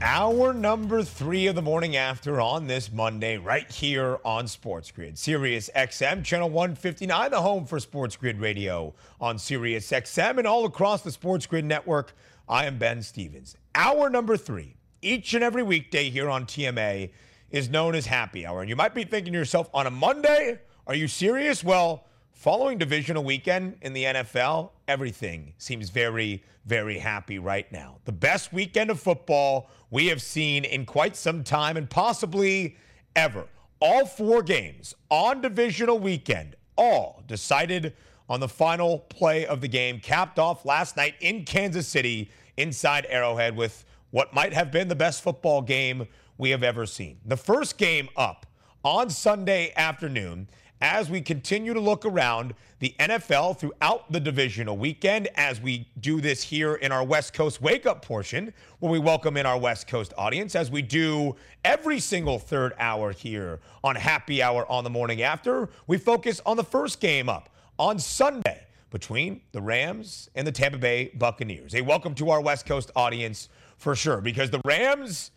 Hour number three of the morning after on this Monday, right here on Sports Grid. Sirius XM, channel 159, the home for Sports Grid Radio on Sirius XM and all across the Sports Grid network. I am Ben Stevens. Hour number three, each and every weekday here on TMA, is known as Happy Hour. And you might be thinking to yourself, on a Monday, are you serious? Well, Following divisional weekend in the NFL, everything seems very, very happy right now. The best weekend of football we have seen in quite some time and possibly ever. All four games on divisional weekend, all decided on the final play of the game, capped off last night in Kansas City inside Arrowhead with what might have been the best football game we have ever seen. The first game up on Sunday afternoon as we continue to look around the NFL throughout the divisional weekend, as we do this here in our West Coast wake up portion, where we welcome in our West Coast audience, as we do every single third hour here on Happy Hour on the morning after. We focus on the first game up on Sunday between the Rams and the Tampa Bay Buccaneers. A welcome to our West Coast audience for sure, because the Rams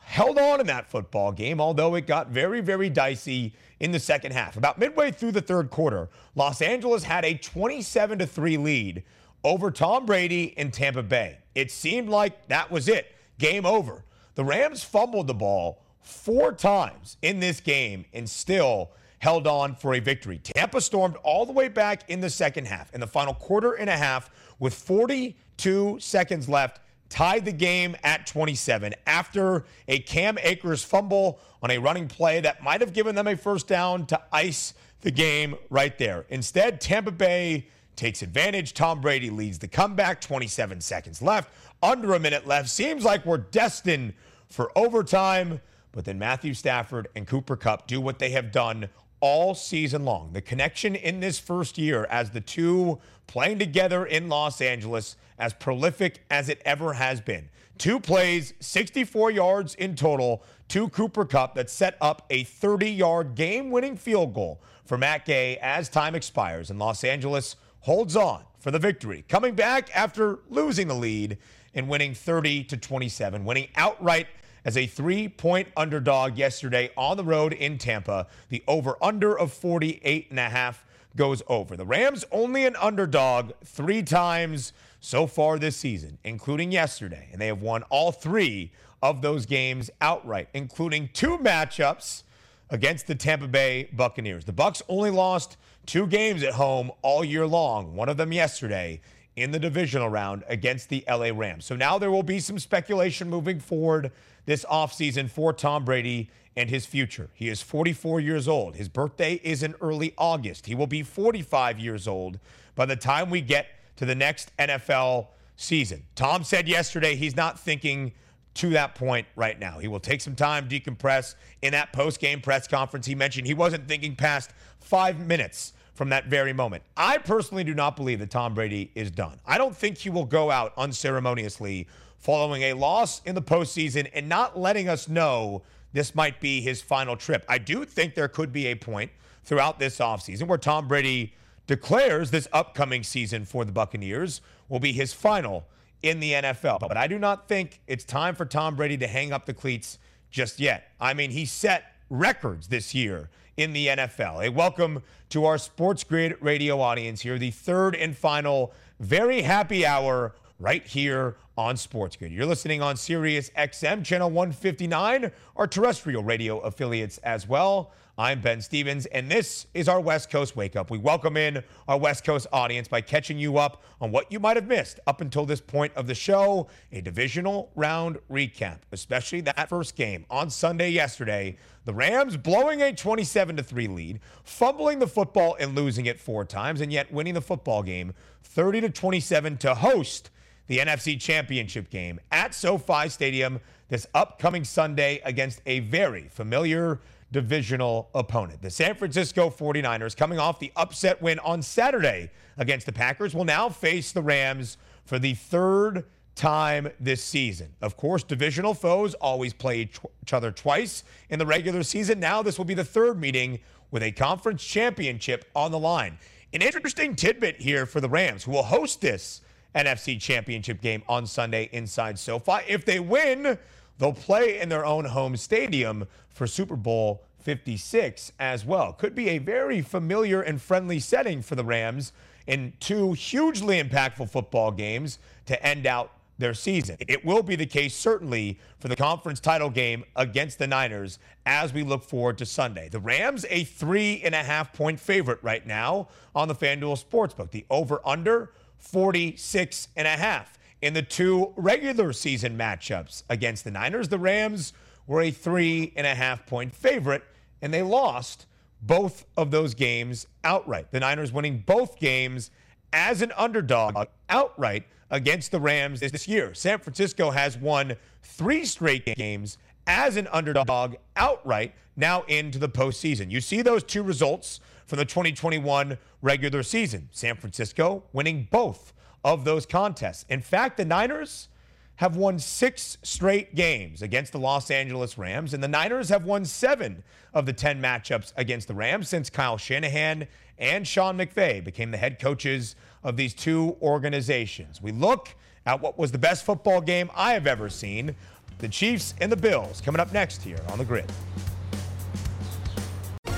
held on in that football game, although it got very, very dicey in the second half. About midway through the third quarter, Los Angeles had a 27 to 3 lead over Tom Brady in Tampa Bay. It seemed like that was it. Game over. The Rams fumbled the ball four times in this game and still held on for a victory. Tampa stormed all the way back in the second half, in the final quarter and a half, with 42 seconds left tied the game at 27 after a Cam Akers fumble on a running play that might have given them a first down to ice the game right there. Instead, Tampa Bay takes advantage. Tom Brady leads the comeback, 27 seconds left, under a minute left. Seems like we're destined for overtime. But then Matthew Stafford and Cooper Kupp do what they have done all season long. The connection in this first year as the two playing together in Los Angeles as prolific as it ever has been. Two plays, 64 yards in total to Cooper Kupp that set up a 30 yard game winning field goal for Matt Gay as time expires. And Los Angeles holds on for the victory, coming back after losing the lead and winning 30 to 27, winning outright as a three point underdog yesterday on the road in Tampa. The over under of 48 and a half goes over. The Rams only an underdog three times so far this season, including yesterday, and they have won all three of those games outright, including two matchups against the Tampa Bay Buccaneers. The Bucs only lost two games at home all year long, one of them yesterday in the divisional round against the LA Rams. So now there will be some speculation moving forward this offseason for Tom Brady and his future. He is 44 years old. His birthday is in early August. He will be 45 years old by the time we get to the next NFL season. Tom said yesterday he's not thinking to that point right now. He will take some time, decompress. In that post game press conference, he mentioned he wasn't thinking past five minutes from that very moment. I personally do not believe that Tom Brady is done. I don't think he will go out unceremoniously following a loss in the postseason and not letting us know this might be his final trip. I do think there could be a point throughout this offseason where Tom Brady declares this upcoming season for the Buccaneers will be his final in the NFL. But I do not think it's time for Tom Brady to hang up the cleats just yet. I mean, he set records this year in the NFL. A welcome to our Sports Grid radio audience here, the third and final very happy hour right here on Sports Grid. You're listening on Sirius XM, channel 159, our terrestrial radio affiliates as well. I'm Ben Stevens, and this is our West Coast Wake Up. We welcome in our West Coast audience by catching you up on what you might have missed up until this point of the show a divisional round recap, especially that first game on Sunday yesterday. The Rams blowing a 27 3 lead, fumbling the football and losing it four times, and yet winning the football game 30 27 to host the NFC Championship game at SoFi Stadium this upcoming Sunday against a very familiar divisional opponent. The San Francisco 49ers, coming off the upset win on Saturday against the Packers, will now face the Rams for the third time this season. Of course, divisional foes always play each other twice in the regular season. Now, this will be the third meeting with a conference championship on the line. An interesting tidbit here for the Rams, who will host this NFC championship game on Sunday inside SoFi. If they win, they'll play in their own home stadium for Super Bowl 56 as well. Could be a very familiar and friendly setting for the Rams in two hugely impactful football games to end out their season. It will be the case, certainly, for the conference title game against the Niners as we look forward to Sunday. The Rams, a three and a half point favorite right now on the FanDuel Sportsbook. The over under 46 and a half. In the two regular season matchups against the Niners, the Rams were a three and a half point favorite, and they lost both of those games outright. The Niners winning both games as an underdog outright against the Rams this year. San Francisco has won three straight games as an underdog outright now into the postseason. You see those two results from the 2021 regular season. San Francisco winning both of those contests. In fact, the Niners have won six straight games against the Los Angeles Rams, and the Niners have won seven of the 10 matchups against the Rams since Kyle Shanahan and Sean McVay became the head coaches of these two organizations. We look at what was the best football game I have ever seen the Chiefs and the Bills coming up next here on the grid.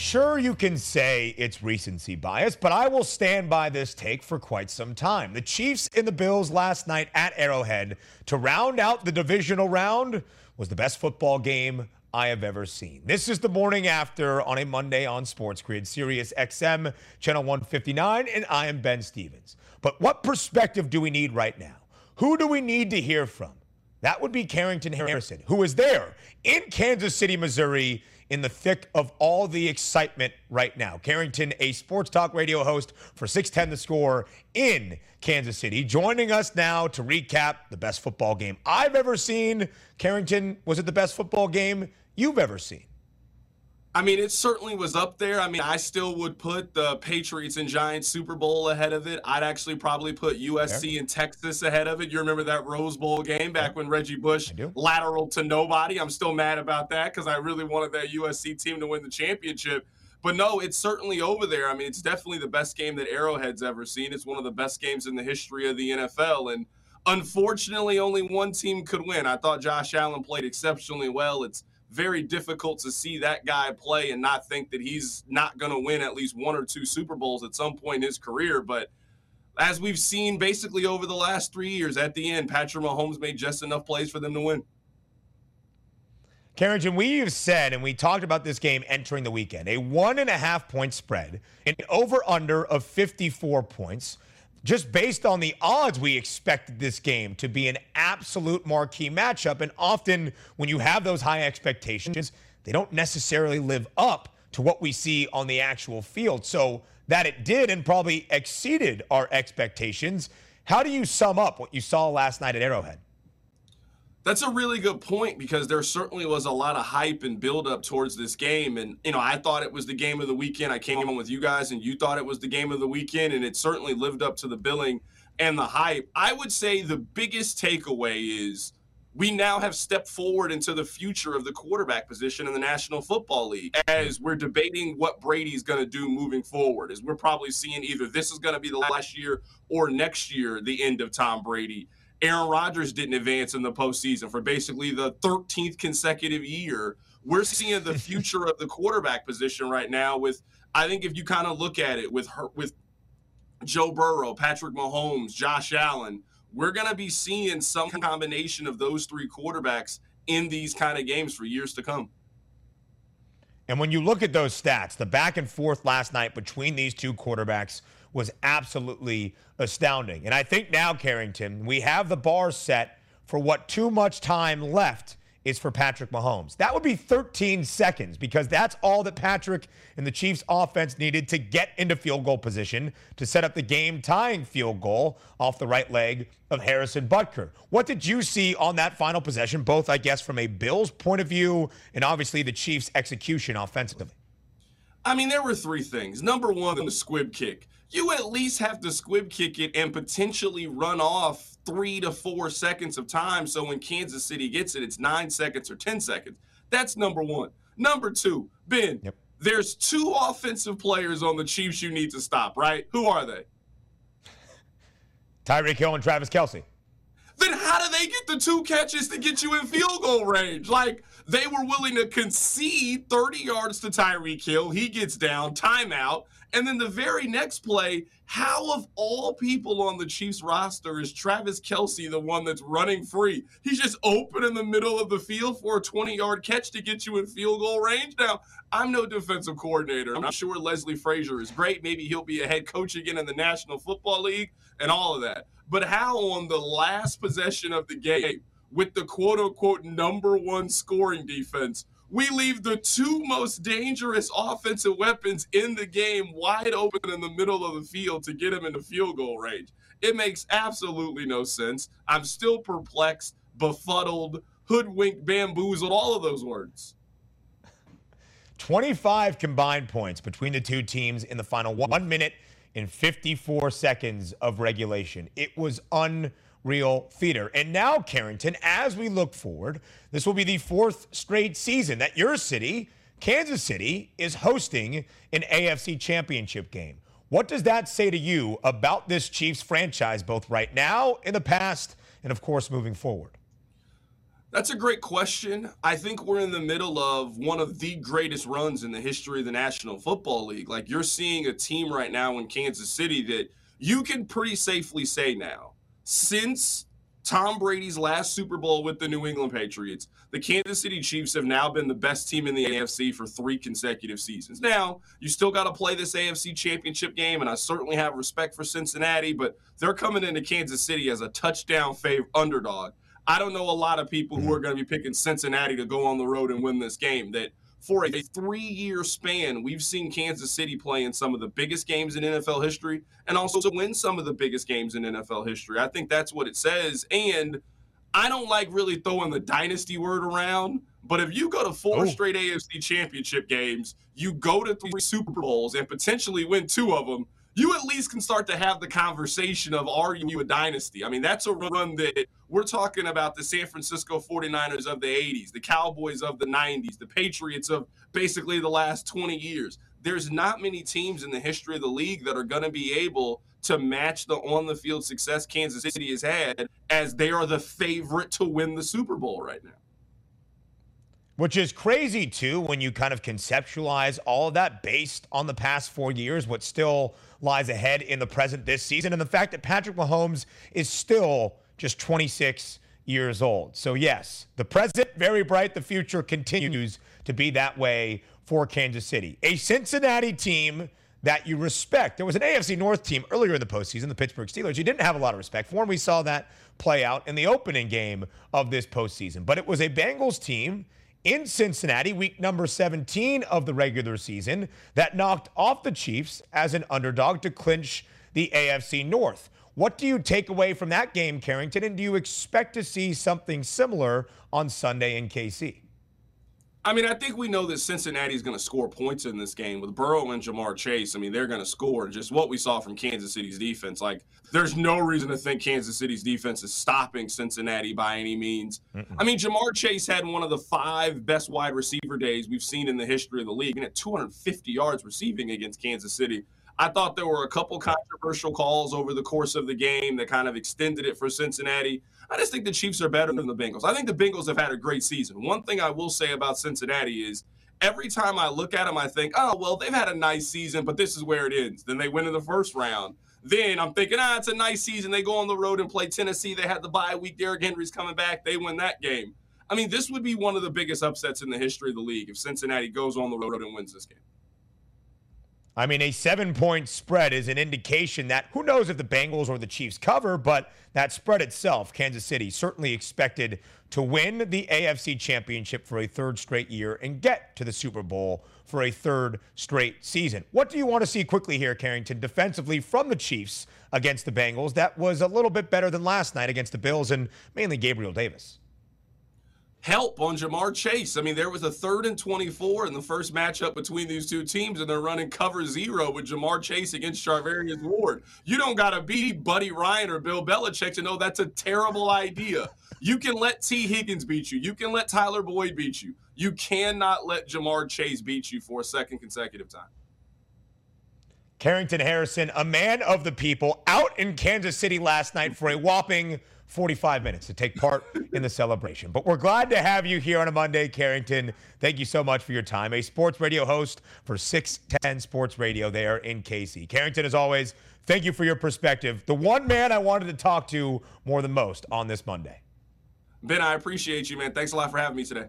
Sure, you can say it's recency bias, but I will stand by this take for quite some time. The Chiefs and the Bills last night at Arrowhead to round out the divisional round was the best football game I have ever seen. This is the morning after on a Monday on Sports Grid, Sirius XM, Channel 159, and I am Ben Stevens. But what perspective do we need right now? Who do we need to hear from? That would be Carrington Harrison, who is there in Kansas City, Missouri in the thick of all the excitement right now. Carrington, a sports talk radio host for 610 The Score in Kansas City, joining us now to recap the best football game I've ever seen. Carrington, was it the best football game you've ever seen? I mean, it certainly was up there. I mean, I still would put the Patriots and Giants Super Bowl ahead of it. I'd actually probably put USC yeah. and Texas ahead of it. You remember that Rose Bowl game back yeah. when Reggie Bush lateral to nobody? I'm still mad about that because I really wanted that USC team to win the championship. But no, it's certainly over there. I mean, it's definitely the best game that Arrowhead's ever seen. It's one of the best games in the history of the NFL. And unfortunately, only one team could win. I thought Josh Allen played exceptionally well. It's very difficult to see that guy play and not think that he's not going to win at least one or two Super Bowls at some point in his career. But as we've seen basically over the last three years, at the end, Patrick Mahomes made just enough plays for them to win. Carrington, we have said, and we talked about this game entering the weekend, a one and a half point spread, an over under of 54 points just based on the odds, we expected this game to be an absolute marquee matchup. And often, when you have those high expectations, they don't necessarily live up to what we see on the actual field. So, that it did and probably exceeded our expectations. How do you sum up what you saw last night at Arrowhead? That's a really good point because there certainly was a lot of hype and buildup towards this game. And, you know, I thought it was the game of the weekend. I came on with you guys and you thought it was the game of the weekend, and it certainly lived up to the billing and the hype. I would say the biggest takeaway is we now have stepped forward into the future of the quarterback position in the National Football League as we're debating what Brady's going to do moving forward. As we're probably seeing either this is going to be the last year or next year, the end of Tom Brady. Aaron Rodgers didn't advance in the postseason for basically the 13th consecutive year. We're seeing the future of the quarterback position right now. With I think if you kind of look at it with her, with Joe Burrow, Patrick Mahomes, Josh Allen, we're going to be seeing some combination of those three quarterbacks in these kind of games for years to come. And when you look at those stats, the back and forth last night between these two quarterbacks was absolutely astounding. And I think now, Carrington, we have the bar set for what too much time left is for Patrick Mahomes. That would be 13 seconds because that's all that Patrick and the Chiefs offense needed to get into field goal position to set up the game tying field goal off the right leg of Harrison Butker. What did you see on that final possession, both, I guess, from a Bills point of view and obviously the Chiefs' execution offensively? I mean, there were three things. Number one, the squib kick. You at least have to squib kick it and potentially run off three to four seconds of time. So when Kansas City gets it, it's nine seconds or 10 seconds. That's number one. Number two, Ben, yep. there's two offensive players on the Chiefs you need to stop, right? Who are they? Tyreek Hill and Travis Kelce. Then how do they get the two catches to get you in field goal range? Like they were willing to concede 30 yards to Tyreek Hill. He gets down, timeout. And then the very next play, how of all people on the Chiefs roster is Travis Kelce the one that's running free? He's just open in the middle of the field for a 20 yard catch to get you in field goal range. Now, I'm no defensive coordinator. I'm sure Leslie Frazier is great. Maybe he'll be a head coach again in the National Football League and all of that. But how on the last possession of the game, with the quote unquote number one scoring defense, we leave the two most dangerous offensive weapons in the game wide open in the middle of the field to get them into field goal range. It makes absolutely no sense. I'm still perplexed, befuddled, hoodwinked, bamboozled, all of those words. 25 combined points between the two teams in the final one minute and 54 seconds of regulation. It was unbelievable real theater. And now, Carrington, as we look forward, this will be the fourth straight season that your city, Kansas City, is hosting an AFC championship game. What does that say to you about this Chiefs franchise, both right now, in the past, and of course, moving forward? That's a great question. I think we're in the middle of one of the greatest runs in the history of the National Football League. Like you're seeing a team right now in Kansas City that you can pretty safely say now since Tom Brady's last Super Bowl with the New England Patriots, the Kansas City Chiefs have now been the best team in the AFC for three consecutive seasons. Now, you still got to play this AFC championship game, and I certainly have respect for Cincinnati, but they're coming into Kansas City as a touchdown favorite underdog. I don't know a lot of people who are going to be picking Cincinnati to go on the road and win this game. That for a three year span, we've seen Kansas City play in some of the biggest games in NFL history and also to win some of the biggest games in NFL history. I think that's what it says. And I don't like really throwing the dynasty word around, but if you go to four oh. straight AFC championship games, you go to three Super Bowls and potentially win two of them, you at least can start to have the conversation of are you a dynasty? I mean, that's a run that we're talking about the San Francisco 49ers of the 80s, the Cowboys of the 90s, the Patriots of basically the last 20 years. There's not many teams in the history of the league that are going to be able to match the on the field success Kansas City has had as they are the favorite to win the Super Bowl right now. Which is crazy too when you kind of conceptualize all of that based on the past four years, what still lies ahead in the present this season, and the fact that Patrick Mahomes is still just 26 years old. So, yes, the present very bright, the future continues to be that way for Kansas City. A Cincinnati team that you respect. There was an AFC North team earlier in the postseason, the Pittsburgh Steelers. You didn't have a lot of respect for, and we saw that play out in the opening game of this postseason. But it was a Bengals team in Cincinnati, week number 17 of the regular season, that knocked off the Chiefs as an underdog to clinch the AFC North. What do you take away from that game, Carrington? And do you expect to see something similar on Sunday in KC? I mean, I think we know that Cincinnati is going to score points in this game with Burrow and Ja'Marr Chase. I mean, they're going to score. Just what we saw from Kansas City's defense. Like, there's no reason to think Kansas City's defense is stopping Cincinnati by any means. Mm-mm. I mean, Ja'Marr Chase had one of the five best wide receiver days we've seen in the history of the league, and at 250 yards receiving against Kansas City. I thought there were a couple controversial calls over the course of the game that kind of extended it for Cincinnati. I just think the Chiefs are better than the Bengals. I think the Bengals have had a great season. One thing I will say about Cincinnati is every time I look at them, I think, oh, well, they've had a nice season, but this is where it ends. Then they win in the first round. Then I'm thinking, ah, it's a nice season. They go on the road and play Tennessee. They had the bye week. Derrick Henry's coming back. They win that game. I mean, this would be one of the biggest upsets in the history of the league if Cincinnati goes on the road and wins this game. I mean, a seven point spread is an indication that who knows if the Bengals or the Chiefs cover, but that spread itself, Kansas City certainly expected to win the AFC championship for a third straight year and get to the Super Bowl for a third straight season. What do you want to see quickly here, Carrington, defensively from the Chiefs against the Bengals? That was a little bit better than last night against the Bills and mainly Gabriel Davis help on Ja'Marr Chase. I mean, there was a third and 24 in the first matchup between these two teams, and they're running cover zero with Ja'Marr Chase against Charvarius Ward. You don't got to be Buddy Ryan or Bill Belichick to know that's a terrible idea. You can let Tee Higgins beat you. You can let Tyler Boyd beat you. You cannot let Ja'Marr Chase beat you for a second consecutive time. Carrington Harrison, a man of the people, out in Kansas City last night for a whopping 45 minutes to take part in the celebration. But we're glad to have you here on a Monday, Carrington. Thank you so much for your time. A sports radio host for 610 Sports Radio there in KC. Carrington, as always, thank you for your perspective. The one man I wanted to talk to more than most on this Monday. Ben, I appreciate you, man. Thanks a lot for having me today.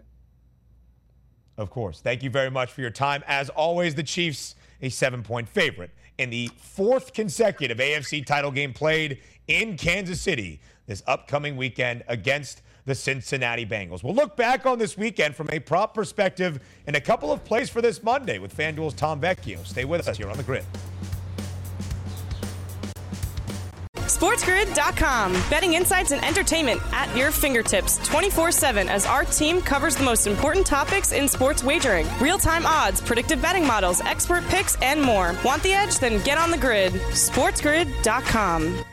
Of course. Thank you very much for your time. As always, the Chiefs, a seven point favorite in the fourth consecutive AFC title game played in Kansas City this upcoming weekend against the Cincinnati Bengals. We'll look back on this weekend from a prop perspective in a couple of plays for this Monday with FanDuel's Tom Vecchio. Stay with us here on the grid. SportsGrid.com. Betting insights and entertainment at your fingertips 24 7 as our team covers the most important topics in sports wagering real time odds, predictive betting models, expert picks, and more. Want the edge? Then get on the grid. SportsGrid.com.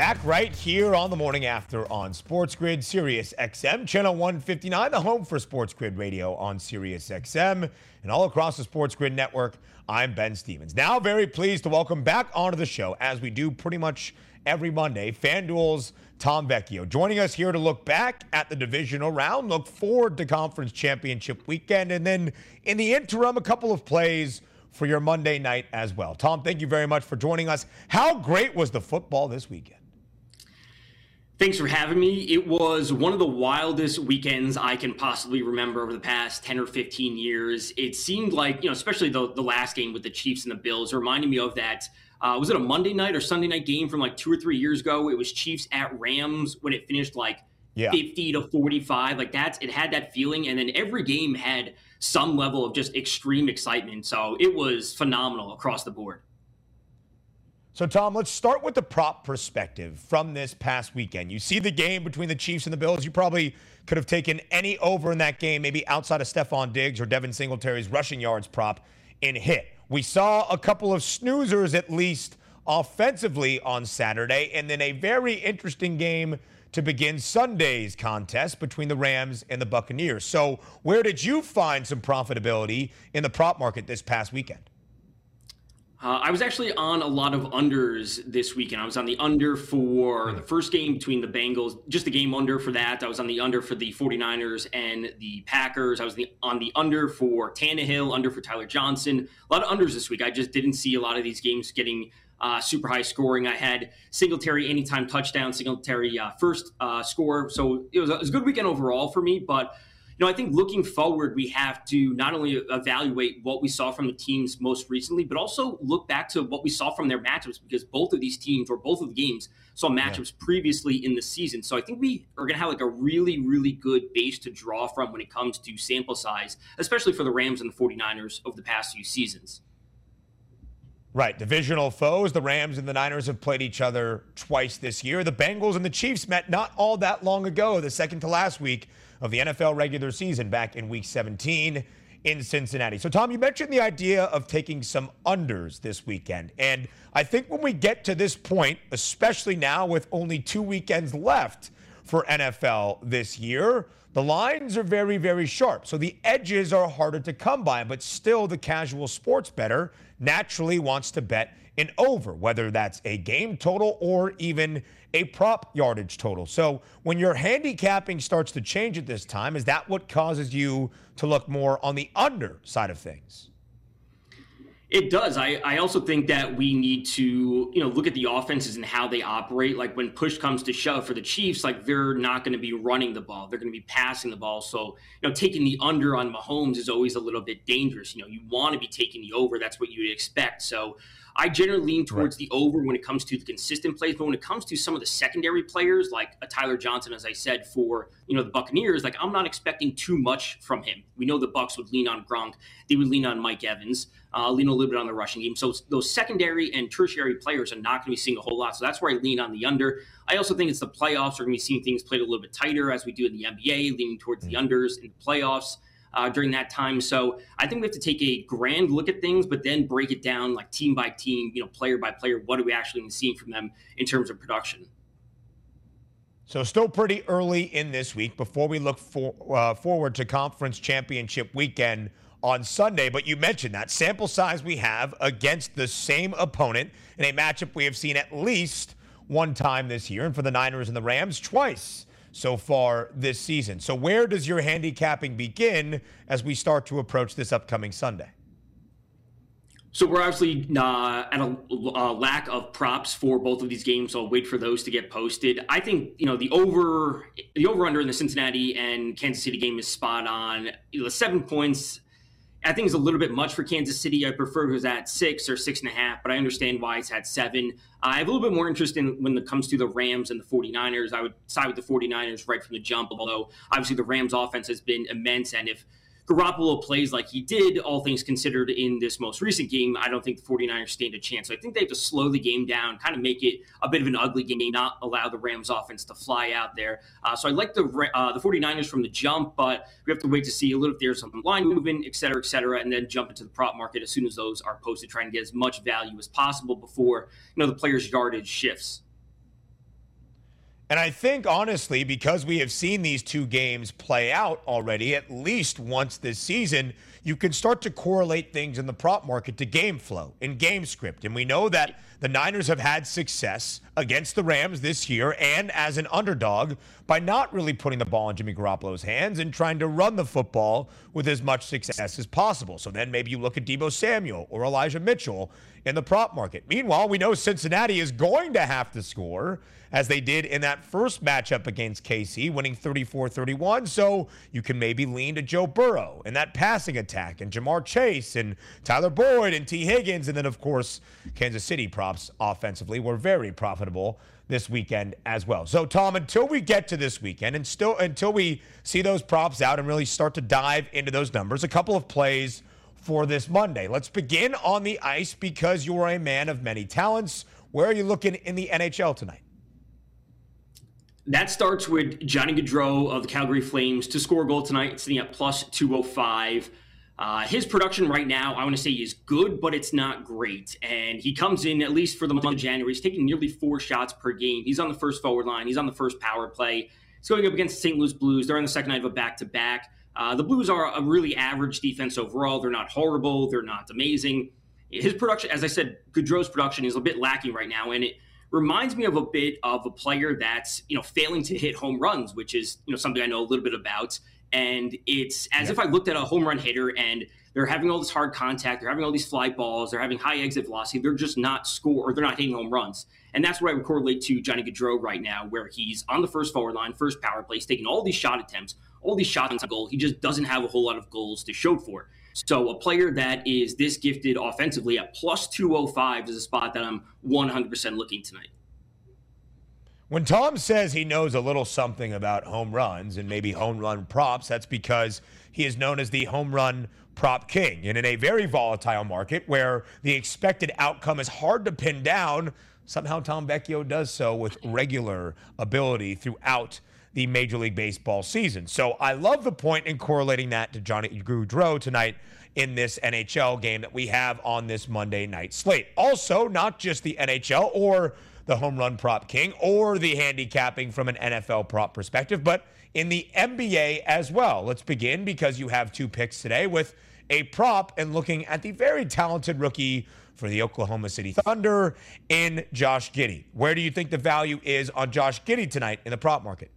Back right here on the morning after on Sports Grid Sirius XM, channel 159, the home for Sports Grid Radio on Sirius XM, and all across the Sports Grid network. I'm Ben Stevens. Now, very pleased to welcome back onto the show, as we do pretty much every Monday, FanDuel's Tom Vecchio, joining us here to look back at the divisional round, look forward to conference championship weekend, and then in the interim, a couple of plays for your Monday night as well. Tom, thank you very much for joining us. How great was the football this weekend? Thanks for having me. It was one of the wildest weekends I can possibly remember over the past 10 or 15 years. It seemed like, you know, especially the, the last game with the Chiefs and the Bills, reminding me of that. Uh, was it a Monday night or Sunday night game from like two or three years ago? It was Chiefs at Rams when it finished like yeah. 50 to 45. Like that's, it had that feeling. And then every game had some level of just extreme excitement. So it was phenomenal across the board. So, Tom, let's start with the prop perspective from this past weekend. You see the game between the Chiefs and the Bills. You probably could have taken any over in that game, maybe outside of Stefon Diggs or Devin Singletary's rushing yards prop in hit. We saw a couple of snoozers at least offensively on Saturday, and then a very interesting game to begin Sunday's contest between the Rams and the Buccaneers. So, where did you find some profitability in the prop market this past weekend? Uh, I was actually on a lot of unders this weekend. I was on the under for the first game between the Bengals, just the game under for that. I was on the under for the 49ers and the Packers. I was the, on the under for Tannehill, under for Tyler Johnson. A lot of unders this week. I just didn't see a lot of these games getting uh, super high scoring. I had Singletary anytime touchdown, Singletary uh, first uh, score. So it was, a, it was a good weekend overall for me, but – know, I think looking forward, we have to not only evaluate what we saw from the teams most recently, but also look back to what we saw from their matchups because both of these teams or both of the games saw matchups yeah. previously in the season. So I think we are going to have like a really, really good base to draw from when it comes to sample size, especially for the Rams and the 49ers over the past few seasons. Right. Divisional foes. The Rams and the Niners have played each other twice this year. The Bengals and the Chiefs met not all that long ago, the second to last week of the NFL regular season back in week 17 in Cincinnati. So, Tom, you mentioned the idea of taking some unders this weekend. And I think when we get to this point, especially now with only two weekends left for NFL this year, the lines are very, very sharp. So the edges are harder to come by, but still the casual sports bettor naturally wants to bet an over, whether that's a game total or even a prop yardage total. So when your handicapping starts to change at this time, is that what causes you to look more on the under side of things? It does. I, I also think that we need to, you know, look at the offenses and how they operate. Like when push comes to shove for the Chiefs, like they're not going to be running the ball. They're going to be passing the ball. So, you know, taking the under on Mahomes is always a little bit dangerous. You know, you want to be taking the over. That's what you'd expect. So I generally lean towards right. the over when it comes to the consistent plays, but when it comes to some of the secondary players, like a Tyler Johnson, as I said for you know the Buccaneers, like I'm not expecting too much from him. We know the Bucs would lean on Gronk, they would lean on Mike Evans, uh, lean a little bit on the rushing game. So those secondary and tertiary players are not going to be seeing a whole lot. So that's where I lean on the under. I also think it's the playoffs. We're going to be seeing things played a little bit tighter as we do in the NBA, leaning towards the mm. unders in the playoffs uh, during that time. So I think we have to take a grand look at things, but then break it down like team by team, you know, player by player. What are we actually seeing from them in terms of production? So still pretty early in this week before we look for, uh, forward to conference championship weekend on Sunday. But you mentioned that sample size we have against the same opponent in a matchup we have seen at least one time this year, and for the Niners and the Rams, twice so far this season. So, where does your handicapping begin as we start to approach this upcoming Sunday? So we're obviously uh, at a, lack of props for both of these games. So I'll wait for those to get posted. I think you know the over the over under in the Cincinnati and Kansas City game is spot on. You know, the seven points I think it's a little bit much for Kansas City. I prefer it was at six or six and a half, but I understand why it's at seven. I have a little bit more interest in when it comes to the Rams and the 49ers. I would side with the 49ers right from the jump, although obviously the Rams offense has been immense. And if Garoppolo plays like he did, all things considered, in this most recent game, I don't think the 49ers stand a chance. So I think they have to slow the game down, kind of make it a bit of an ugly game, not allow the Rams offense to fly out there. Uh, so I like the uh, the 49ers from the jump, but we have to wait to see a little if there's some line movement, et cetera, et cetera, and then jump into the prop market as soon as those are posted, trying to get as much value as possible before you know the player's yardage shifts. And I think, honestly, because we have seen these two games play out already at least once this season, you can start to correlate things in the prop market to game flow and game script. And we know that the Niners have had success against the Rams this year and as an underdog by not really putting the ball in Jimmy Garoppolo's hands and trying to run the football with as much success as possible. So then maybe you look at Deebo Samuel or Elijah Mitchell in the prop market. Meanwhile, we know Cincinnati is going to have to score as they did in that first matchup against KC, winning 34 31. So you can maybe lean to Joe Burrow and that passing attack and Ja'Marr Chase and Tyler Boyd and Tee Higgins. And then, of course, Kansas City props offensively were very profitable this weekend as well. So, Tom, until we get to this weekend and still until we see those props out and really start to dive into those numbers, a couple of plays for this Monday. Let's begin on the ice because you are a man of many talents. Where are you looking in the NHL tonight? That starts with Johnny Gaudreau of the Calgary Flames to score a goal tonight, sitting at plus 205. Uh, his production right now, I want to say, is good, but it's not great. And he comes in, at least for the month of January, he's taking nearly four shots per game. He's on the first forward line, he's on the first power play. He's going up against the St. Louis Blues. They're on the second night of a back to back. The Blues are a really average defense overall. They're not horrible, they're not amazing. His production, as I said, Gaudreau's production is a bit lacking right now, and it reminds me of a bit of a player that's you know failing to hit home runs, which is you know something I know a little bit about. And it's as yeah. if I looked at a home run hitter and they're having all this hard contact, they're having all these fly balls, they're having high exit velocity, they're just not score or they're not hitting home runs. And that's what I would correlate to Johnny Gaudreau right now, where he's on the first forward line, first power play, he's taking all these shot attempts, all these shots on goal. He just doesn't have a whole lot of goals to show for. So a player that is this gifted offensively at plus 205 is a spot that I'm 100% looking tonight. When Tom says he knows a little something about home runs and maybe home run props, that's because he is known as the home run prop king. And in a very volatile market where the expected outcome is hard to pin down, somehow Tom Vecchio does so with regular ability throughout the Major League Baseball season. So I love the point in correlating that to Johnny Gaudreau tonight in this NHL game that we have on this Monday night slate. Also, not just the NHL or the home run prop king or the handicapping from an NFL prop perspective, but in the NBA as well. Let's begin because you have two picks today with a prop and looking at the very talented rookie for the Oklahoma City Thunder in Josh Giddey. Where do you think the value is on Josh Giddey tonight in the prop market?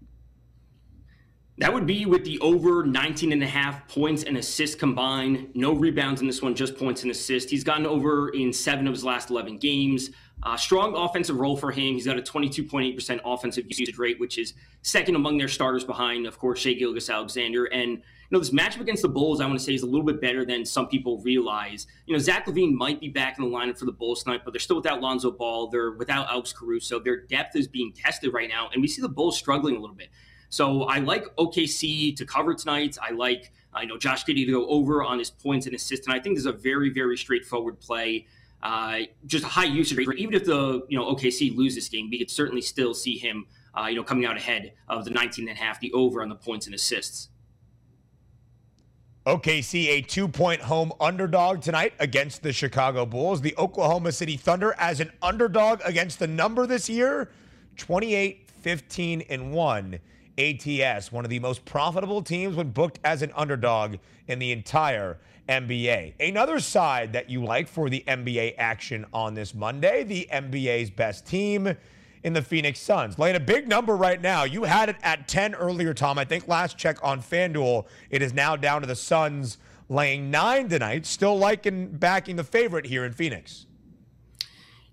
That would be with the over 19 and a half points and assists combined. No rebounds in this one, just points and assists. He's gotten over in seven of his last 11 games. Uh, strong offensive role for him. He's got a 22.8% offensive usage rate, which is second among their starters behind, of course, Shai Gilgeous-Alexander. And, you know, this matchup against the Bulls, I want to say, is a little bit better than some people realize. You know, Zach LaVine might be back in the lineup for the Bulls tonight, but they're still without Lonzo Ball. They're without Alex Caruso. Their depth is being tested right now, and we see the Bulls struggling a little bit. So I like OKC to cover tonight. I like, I know Josh Giddey to go over on his points and assists. And I think this is a very, very straightforward play. Uh, just a high usage rate. Even if the you know OKC lose this game, we could certainly still see him uh, you know coming out ahead of the 19 and a half, the over on the points and assists. OKC a two-point home underdog tonight against the Chicago Bulls. The Oklahoma City Thunder as an underdog against the number this year, 28, 15, and 1 ATS, one of the most profitable teams when booked as an underdog in the entire NBA. Another side that you like for the NBA action on this Monday, the NBA's best team in the Phoenix Suns. Laying a big number right now. You had it at 10 earlier, Tom. I think last check on FanDuel, it is now down to the Suns laying nine tonight. Still liking backing the favorite here in Phoenix.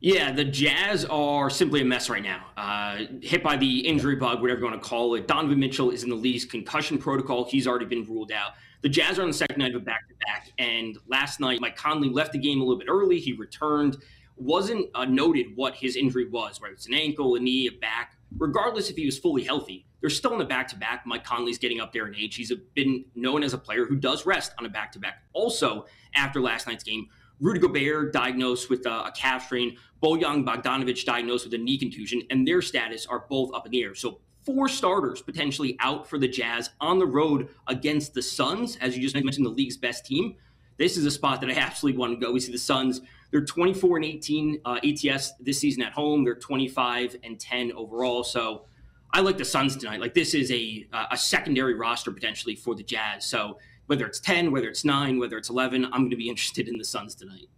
Yeah, the Jazz are simply a mess right now. Uh, hit by the injury bug, whatever you want to call it. Donovan Mitchell is in the league's concussion protocol. He's already been ruled out. The Jazz are on the second night of a back to back. And last night, Mike Conley left the game a little bit early. He returned. Wasn't uh, noted what his injury was, whether it's an ankle, a knee, a back. Regardless if he was fully healthy, they're still in the back to back. Mike Conley's getting up there in age. He's been known as a player who does rest on a back to back. Also, after last night's game, Rudy Gobert diagnosed with a, a calf strain, Bojan Bogdanovic diagnosed with a knee contusion, and their status are both up in the air. So four starters potentially out for the Jazz on the road against the Suns, as you just mentioned, the league's best team. This is a spot that I absolutely want to go. We see the Suns; they're 24 and 18 uh, ATS this season at home. They're 25 and 10 overall. So I like the Suns tonight. Like this is a a secondary roster potentially for the Jazz. So whether it's 10, whether it's 9, whether it's 11, I'm going to be interested in the Suns tonight.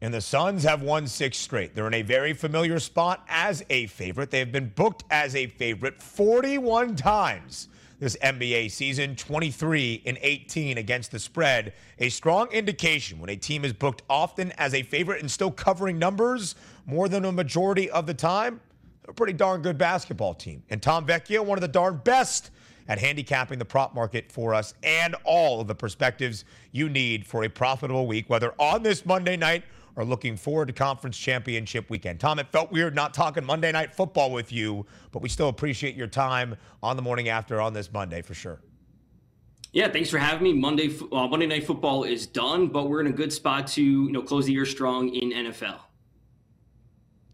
And the Suns have won six straight. They're in a very familiar spot as a favorite. They have been booked as a favorite 41 times this NBA season, 23 and 18 against the spread. A strong indication when a team is booked often as a favorite and still covering numbers more than a majority of the time. They're a pretty darn good basketball team. And Tom Vecchio, one of the darn best at handicapping the prop market for us and all of the perspectives you need for a profitable week, whether on this Monday night or looking forward to conference championship weekend. Tom, it felt weird not talking Monday night football with you, but we still appreciate your time on the morning after on this Monday for sure. Yeah, thanks for having me. Monday uh, Monday night football is done, but we're in a good spot to you know close the year strong in NFL.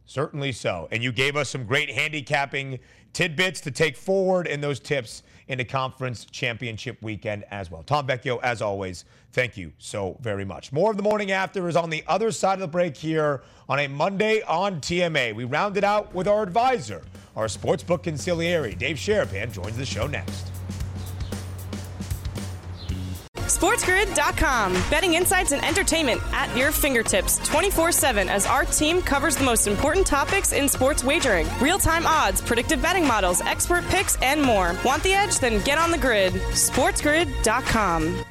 Certainly so. And you gave us some great handicapping tidbits to take forward in those tips into conference championship weekend as well. Tom Vecchio, as always, thank you so very much. More of the morning after is on the other side of the break here on a Monday on TMA. We round it out with our advisor, our sportsbook consigliere, Dave Sharapan, joins the show next. SportsGrid.com. Betting insights and entertainment at your fingertips 24 7 as our team covers the most important topics in sports wagering real time odds, predictive betting models, expert picks, and more. Want the edge? Then get on the grid. SportsGrid.com.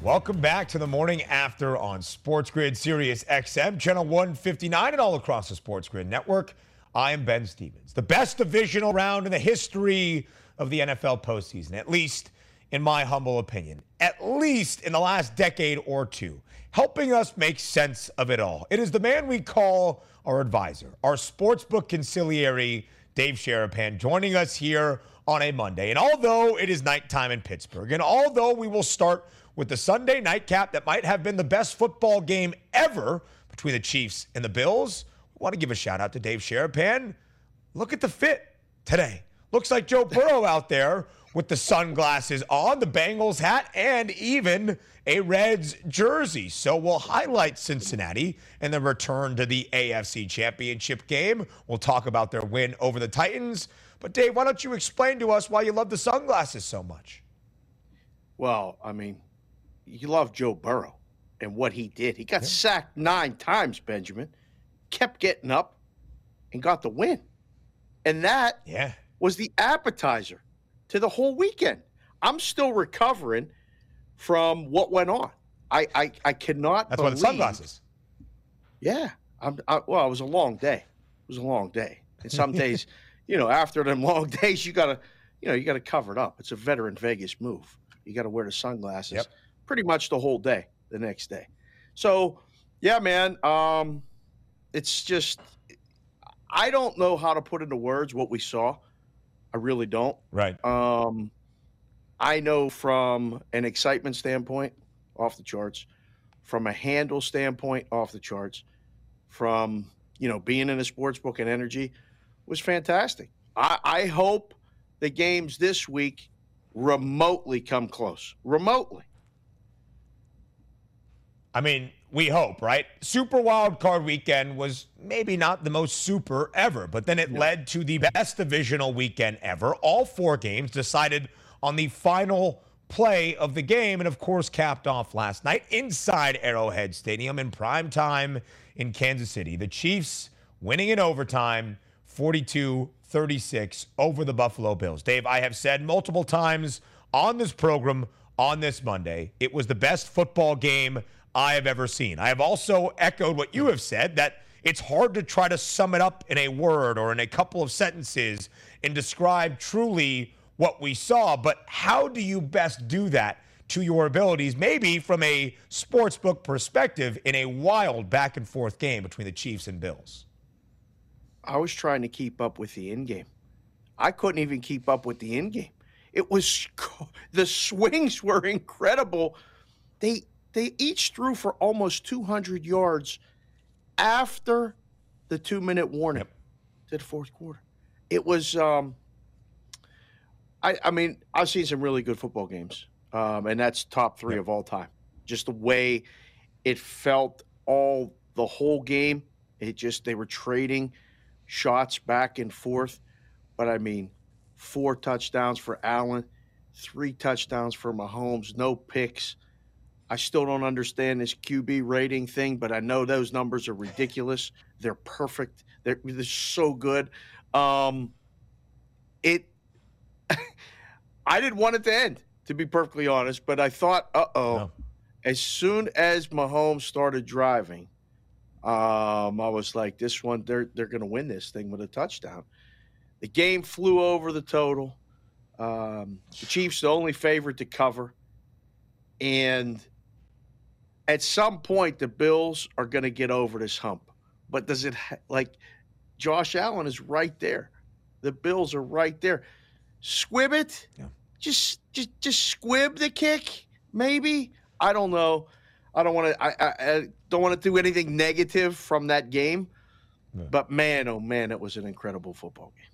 Welcome back to the morning after on Sports Grid Sirius XM, channel 159, and all across the Sports Grid network. I am Ben Stevens. The best divisional round in the history of the NFL postseason, at least in my humble opinion, at least in the last decade or two, helping us make sense of it all. It is the man we call our advisor, our sportsbook consigliere, Dave Sharapan, joining us here on a Monday. And although it is nighttime in Pittsburgh, and although we will start with the Sunday nightcap that might have been the best football game ever between the Chiefs and the Bills, want to give a shout out to Dave Sharapan. Look at the fit today. Looks like Joe Burrow out there with the sunglasses on, the Bengals hat, and even a Reds jersey. So we'll highlight Cincinnati and then return to the AFC Championship game. We'll talk about their win over the Titans. But Dave, why don't you explain to us why you love the sunglasses so much? Well, I mean, you love Joe Burrow and what he did. He got yeah. sacked nine times, Benjamin, kept getting up and got the win. And that yeah. was the appetizer to the whole weekend. I'm still recovering from what went on. I I, I cannot. That's believe, why the sunglasses. Yeah, I'm. I, well, it was a long day. It was a long day, and some days, you know, after them long days, you gotta, you know, you gotta cover it up. It's a veteran Vegas move. You gotta wear the sunglasses yep. pretty much the whole day. The next day, so yeah, man. Um, it's just I don't know how to put into words what we saw. I really don't. Right. Um, I know from an excitement standpoint, off the charts. From a handle standpoint, off the charts. From you know being in a sports book and energy was fantastic. I, I hope the games this week remotely come close. Remotely. I mean, we hope, right? Super Wild Card weekend was maybe not the most super ever, but then it yeah. led to the best divisional weekend ever. All four games decided on the final play of the game, and of course, capped off last night inside Arrowhead Stadium in prime time in Kansas City. The Chiefs winning in overtime 42 36 over the Buffalo Bills. Dave, I have said multiple times on this program on this Monday, it was the best football game I have ever seen. I have also echoed what you have said that it's hard to try to sum it up in a word or in a couple of sentences and describe truly what we saw. But how do you best do that to your abilities, maybe from a sportsbook perspective, in a wild back and forth game between the Chiefs and Bills? I was trying to keep up with the end game. I couldn't even keep up with the end game. It was the swings were incredible. They they each threw for almost 200 yards after the two minute warning yep. to the fourth quarter. It was um, I, I mean, I've seen some really good football games, um, and that's top three of all time. Just the way it felt all the whole game. It just they were trading shots back and forth, but I mean, four touchdowns for Allen, three touchdowns for Mahomes, no picks. I still don't understand this QB rating thing, but I know those numbers are ridiculous. They're perfect. They're, they're so good. Um, it I didn't want it to end, to be perfectly honest, but I thought, uh oh. No. As soon as Mahomes started driving, um, I was like, this one, they're they're gonna win this thing with a touchdown. The game flew over the total. Um, the Chiefs the only favorite to cover. And at some point the Bills are going to get over this hump. But does it ha- like Josh Allen is right there. The Bills are right there. Squib it. Yeah. Just just just squib the kick, maybe. I don't know. I don't want to. I, I, I, don't want to do anything negative from that game. But man, oh man, it was an incredible football game.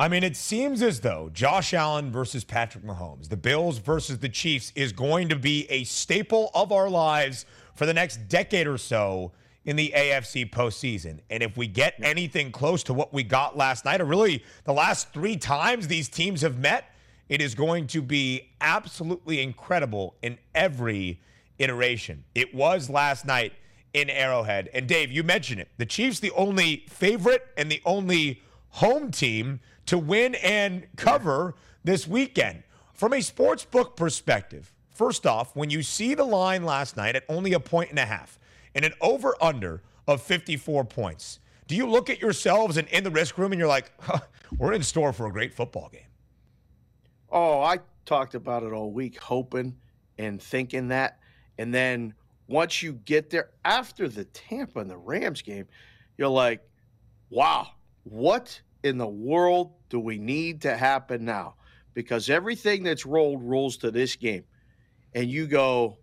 I mean, it seems as though Josh Allen versus Patrick Mahomes, the Bills versus the Chiefs, is going to be a staple of our lives for the next decade or so in the AFC postseason. And if we get anything close to what we got last night, or really the last three times these teams have met, it is going to be absolutely incredible in every iteration. It was last night in Arrowhead. And Dave, you mentioned it. The Chiefs, the only favorite and the only home team to win and cover this weekend. From a sports book perspective, first off, when you see the line last night at only a point and a half, and an over under of 54 points. Do you look at yourselves and in the risk room and you're like, huh, we're in store for a great football game? Oh, I talked about it all week, hoping and thinking that. And then once you get there after the Tampa and the Rams game, you're like, wow, what in the world do we need to happen now? Because everything that's rolled rolls to this game. And you go,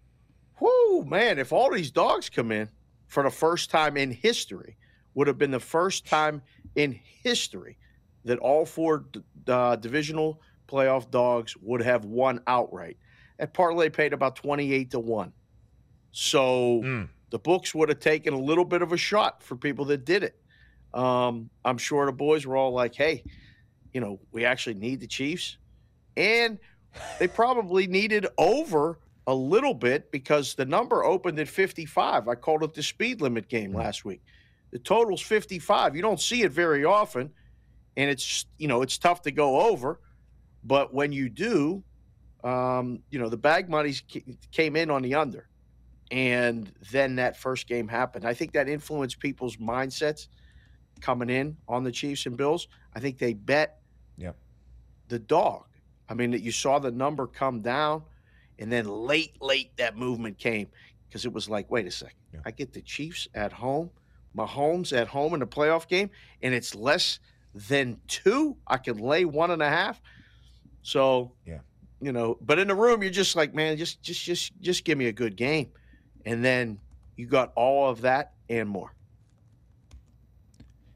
whoo, man, if all these dogs come in for the first time in history, would have been the first time in history that all four uh, divisional playoff dogs would have won outright. That parlay paid about 28 to 1. So mm. the books would have taken a little bit of a shot for people that did it. Um, I'm sure the boys were all like, hey, you know, we actually need the Chiefs. And they probably needed over a little bit because the number opened at 55. I called it the speed limit game last week. The total's 55. You don't see it very often, and it's you know it's tough to go over, but when you do, um, you know the bag monies came in on the under, and then that first game happened. I think that influenced people's mindsets coming in on the Chiefs and Bills. I think they bet yep. the dog. I mean, that you saw the number come down, and then late, late that movement came because it was like, wait a second, yeah. I get the Chiefs at home, Mahomes at home in the playoff game, and it's less than two. I can lay one and a half. So, yeah, you know, but in the room, you're just like, man, just, just, just, just give me a good game, and then you got all of that and more.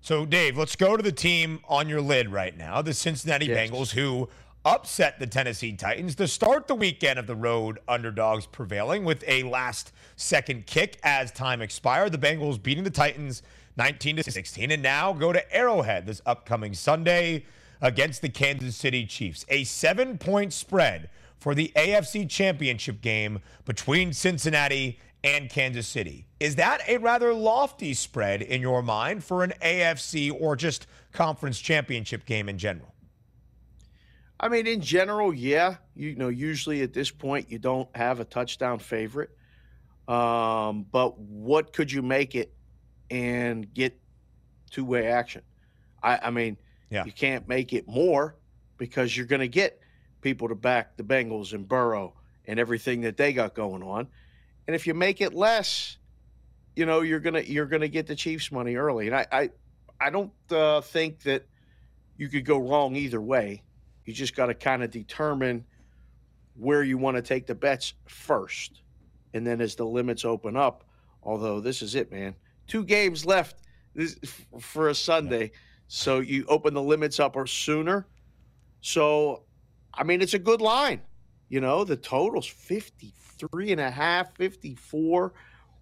So, Dave, let's go to the team on your lid right now, the Cincinnati yes. Bengals, who upset the Tennessee Titans to start the weekend of the road underdogs prevailing with a last second kick as time expired. The Bengals beating the Titans 19 to 16 and now go to Arrowhead this upcoming Sunday against the Kansas City Chiefs. A 7-point spread for the AFC Championship game between Cincinnati and Kansas City. Is that a rather lofty spread in your mind for an AFC or just conference championship game in general? I mean, in general, yeah. You know, usually at this point, you don't have a touchdown favorite. Um, but what could you make it and get two way action? I, I mean, yeah. you can't make it more because you're going to get people to back the Bengals and Burrow and everything that they got going on. And if you make it less, you know you're gonna you're gonna get the Chiefs money early. And I I, I don't uh, think that you could go wrong either way. You just got to kind of determine where you want to take the bets first, and then as the limits open up. Although this is it, man. Two games left this, for a Sunday, so you open the limits up or sooner. So, I mean, it's a good line. You know, the total's 53 and a half, 54.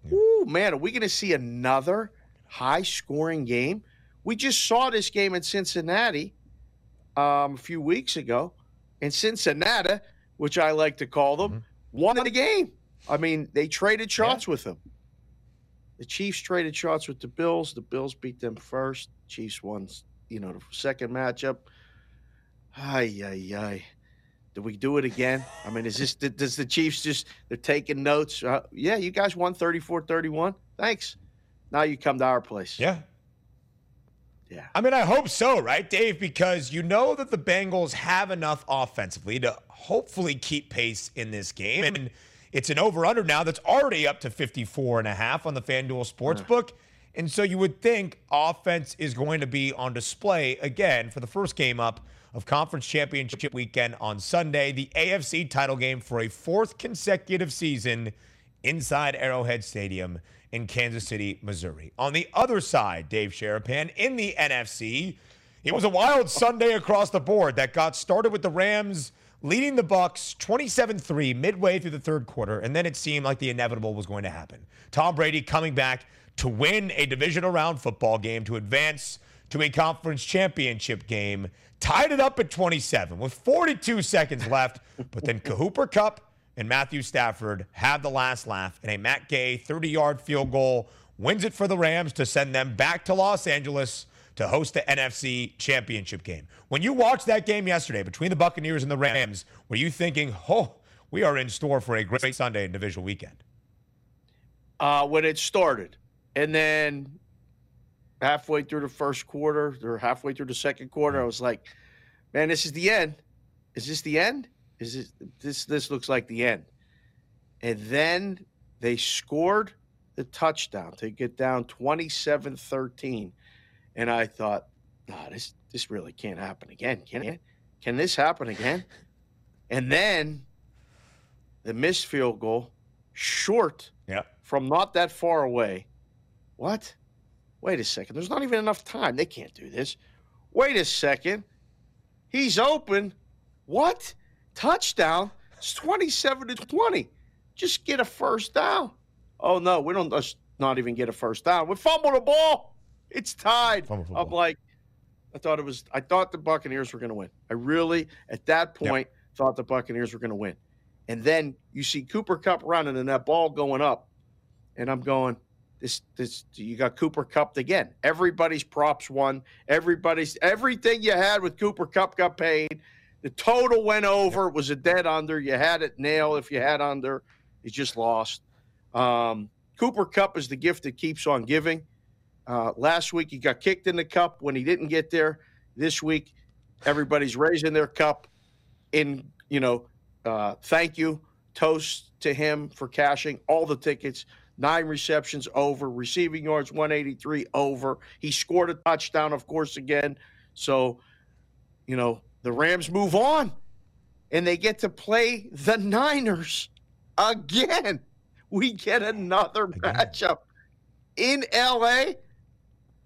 Yeah. Ooh, man, are we going to see another high scoring game? We just saw this game in Cincinnati um, a few weeks ago. And Cincinnati, which I like to call them, mm-hmm. won the game. I mean, they traded shots yeah. with them. The Chiefs traded shots with the Bills. The Bills beat them first. Chiefs won, you know, the second matchup. Ay, ay, ay. Do we do it again? I mean, is this does the Chiefs just they're taking notes? Uh, yeah, you guys won 34-31. Thanks. Now you come to our place. Yeah. Yeah. I mean, I hope so, right, Dave? Because you know that the Bengals have enough offensively to hopefully keep pace in this game. And it's an over under now that's already up to 54 and a half on the FanDuel Sportsbook. Uh. And so you would think offense is going to be on display again for the first game up of Conference Championship weekend on Sunday, the AFC title game for a fourth consecutive season inside Arrowhead Stadium in Kansas City, Missouri. On the other side, Dave Sharapan, in the NFC, it was a wild Sunday across the board that got started with the Rams leading the Bucs 27-3 midway through the third quarter, and then it seemed like the inevitable was going to happen. Tom Brady coming back to win a divisional round football game to advance to a conference championship game tied it up at 27 with 42 seconds left. But then Cooper Kupp and Matthew Stafford have the last laugh, and a Matt Gay 30 yard field goal wins it for the Rams to send them back to Los Angeles to host the NFC championship game. When you watched that game yesterday between the Buccaneers and the Rams, were you thinking, oh, we are in store for a great Sunday and divisional weekend? Uh, when it started. And then halfway through the first quarter or halfway through the second quarter, I was like, man, this is the end. Is this the end? Is this this this looks like the end? And then they scored the touchdown to get down 27-13. And I thought, nah, this this really can't happen again. Can it? Can this happen again? And then the missed field goal, short yeah. from not that far away. What? Wait a second. There's not even enough time. They can't do this. Wait a second. He's open. What? Touchdown. It's 27 to 20. Just get a first down. Oh, no. We don't just not even get a first down. We fumble the ball. It's tied. I'm like, I thought it was, I thought the Buccaneers were going to win. I really, at that point, yeah. thought the Buccaneers were going to win. And then you see Cooper Kupp running and that ball going up. And I'm going, this this you got Cooper Kupp again. Everybody's props won. Everybody's everything you had with Cooper Kupp got paid. The total went over. It was a dead under. You had it nailed if you had under. You just lost. Um, Cooper Kupp is the gift that keeps on giving. Uh, last week he got kicked in the cup when he didn't get there. This week, everybody's raising their cup in you know uh, thank you toast to him for cashing all the tickets nine receptions over, receiving yards 183 over. He scored a touchdown, of course, again. So, you know, the Rams move on and they get to play the Niners again. We get another again. matchup in LA.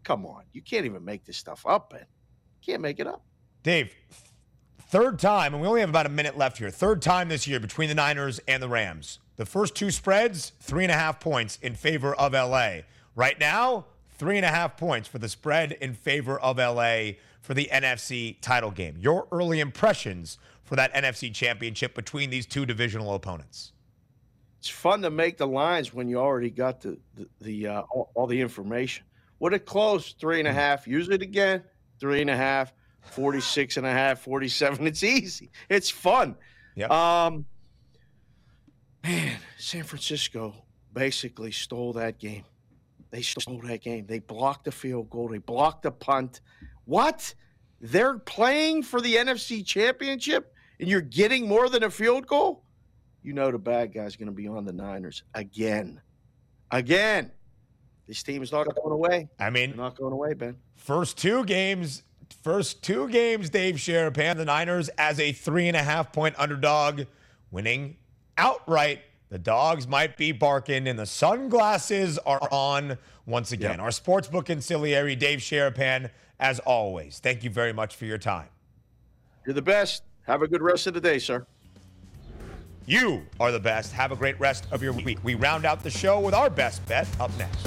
Come on. You can't even make this stuff up, man. Can't make it up. Dave, third time, and we only have about a minute left here. Third time this year between the Niners and the Rams. The first two spreads, three and a half points in favor of LA. Right now, three and a half points for the spread in favor of LA for the NFC title game. Your early impressions for that NFC championship between these two divisional opponents? It's fun to make the lines when you already got the the, the uh, all, all, the information. Would it close three and a half? Use it again. Three and a half, 46 and a half, 47. It's easy. It's fun. Yeah. Um, man, San Francisco basically stole that game. They stole that game. They blocked the field goal. They blocked the punt. What? They're playing for the NFC Championship, and you're getting more than a field goal. You know the bad guy's going to be on the Niners again, again. This team is not going away. I mean, They're not going away, Ben. First two games, first two games, Dave Sharapan, the Niners as a three and a half point underdog, winning outright. The dogs might be barking and the sunglasses are on once again. Yep. Our sportsbook conciliary, Dave Sharapan, as always. Thank you very much for your time. You're the best. Have a good rest of the day, sir. You are the best. Have a great rest of your week. We round out the show with our best bet up next.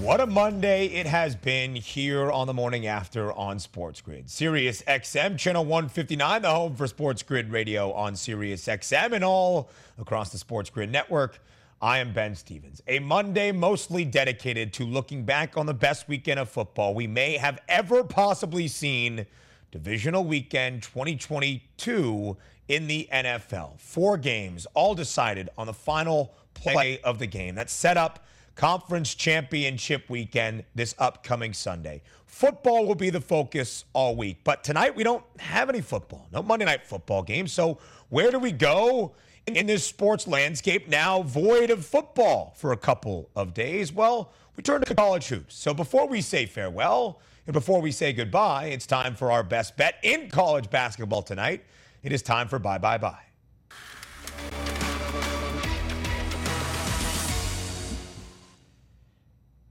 What a Monday it has been here on the morning after on Sports Grid. Sirius XM, channel 159, the home for Sports Grid Radio on Sirius XM and all across the Sports Grid network. I am Ben Stevens. A Monday mostly dedicated to looking back on the best weekend of football we may have ever possibly seen. Divisional weekend 2022 in the NFL. Four games, all decided on the final play of the game. That set up Conference Championship weekend this upcoming Sunday. Football will be the focus all week, but tonight we don't have any football, no Monday night football game. So, where do we go in this sports landscape now void of football for a couple of days? Well, we turn to college hoops. So, before we say farewell and before we say goodbye, it's time for our best bet in college basketball tonight. It is time for bye bye bye.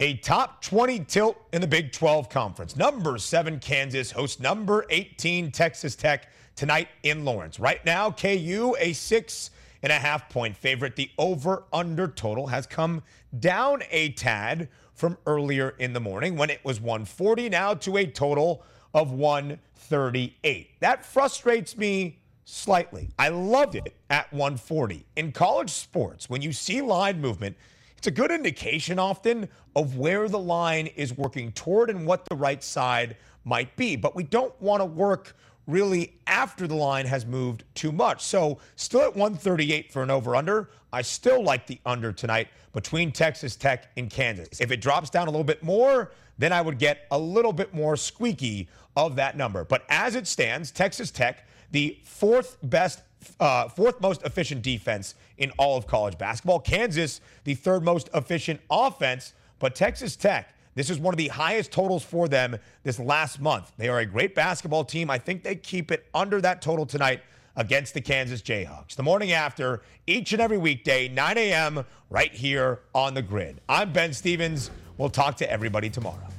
A top 20 tilt in the Big 12 Conference. Number seven, Kansas hosts number 18, Texas Tech, tonight in Lawrence. Right now, KU, a six and a half point favorite. The over under total has come down a tad from earlier in the morning when it was 140, now to a total of 138. That frustrates me slightly. I loved it at 140. In college sports, when you see line movement, it's a good indication often of where the line is working toward and what the right side might be. But we don't want to work really after the line has moved too much. So, still at 138 for an over under. I still like the under tonight between Texas Tech and Kansas. If it drops down a little bit more, then I would get a little bit more squeaky of that number. But as it stands, Texas Tech, the fourth best uh, fourth most efficient defense in all of college basketball. Kansas, the third most efficient offense, but Texas Tech, this is one of the highest totals for them this last month. They are a great basketball team. I think they keep it under that total tonight against the Kansas Jayhawks. The morning after, each and every weekday, 9 a.m., right here on the grid. I'm Ben Stevens. We'll talk to everybody tomorrow.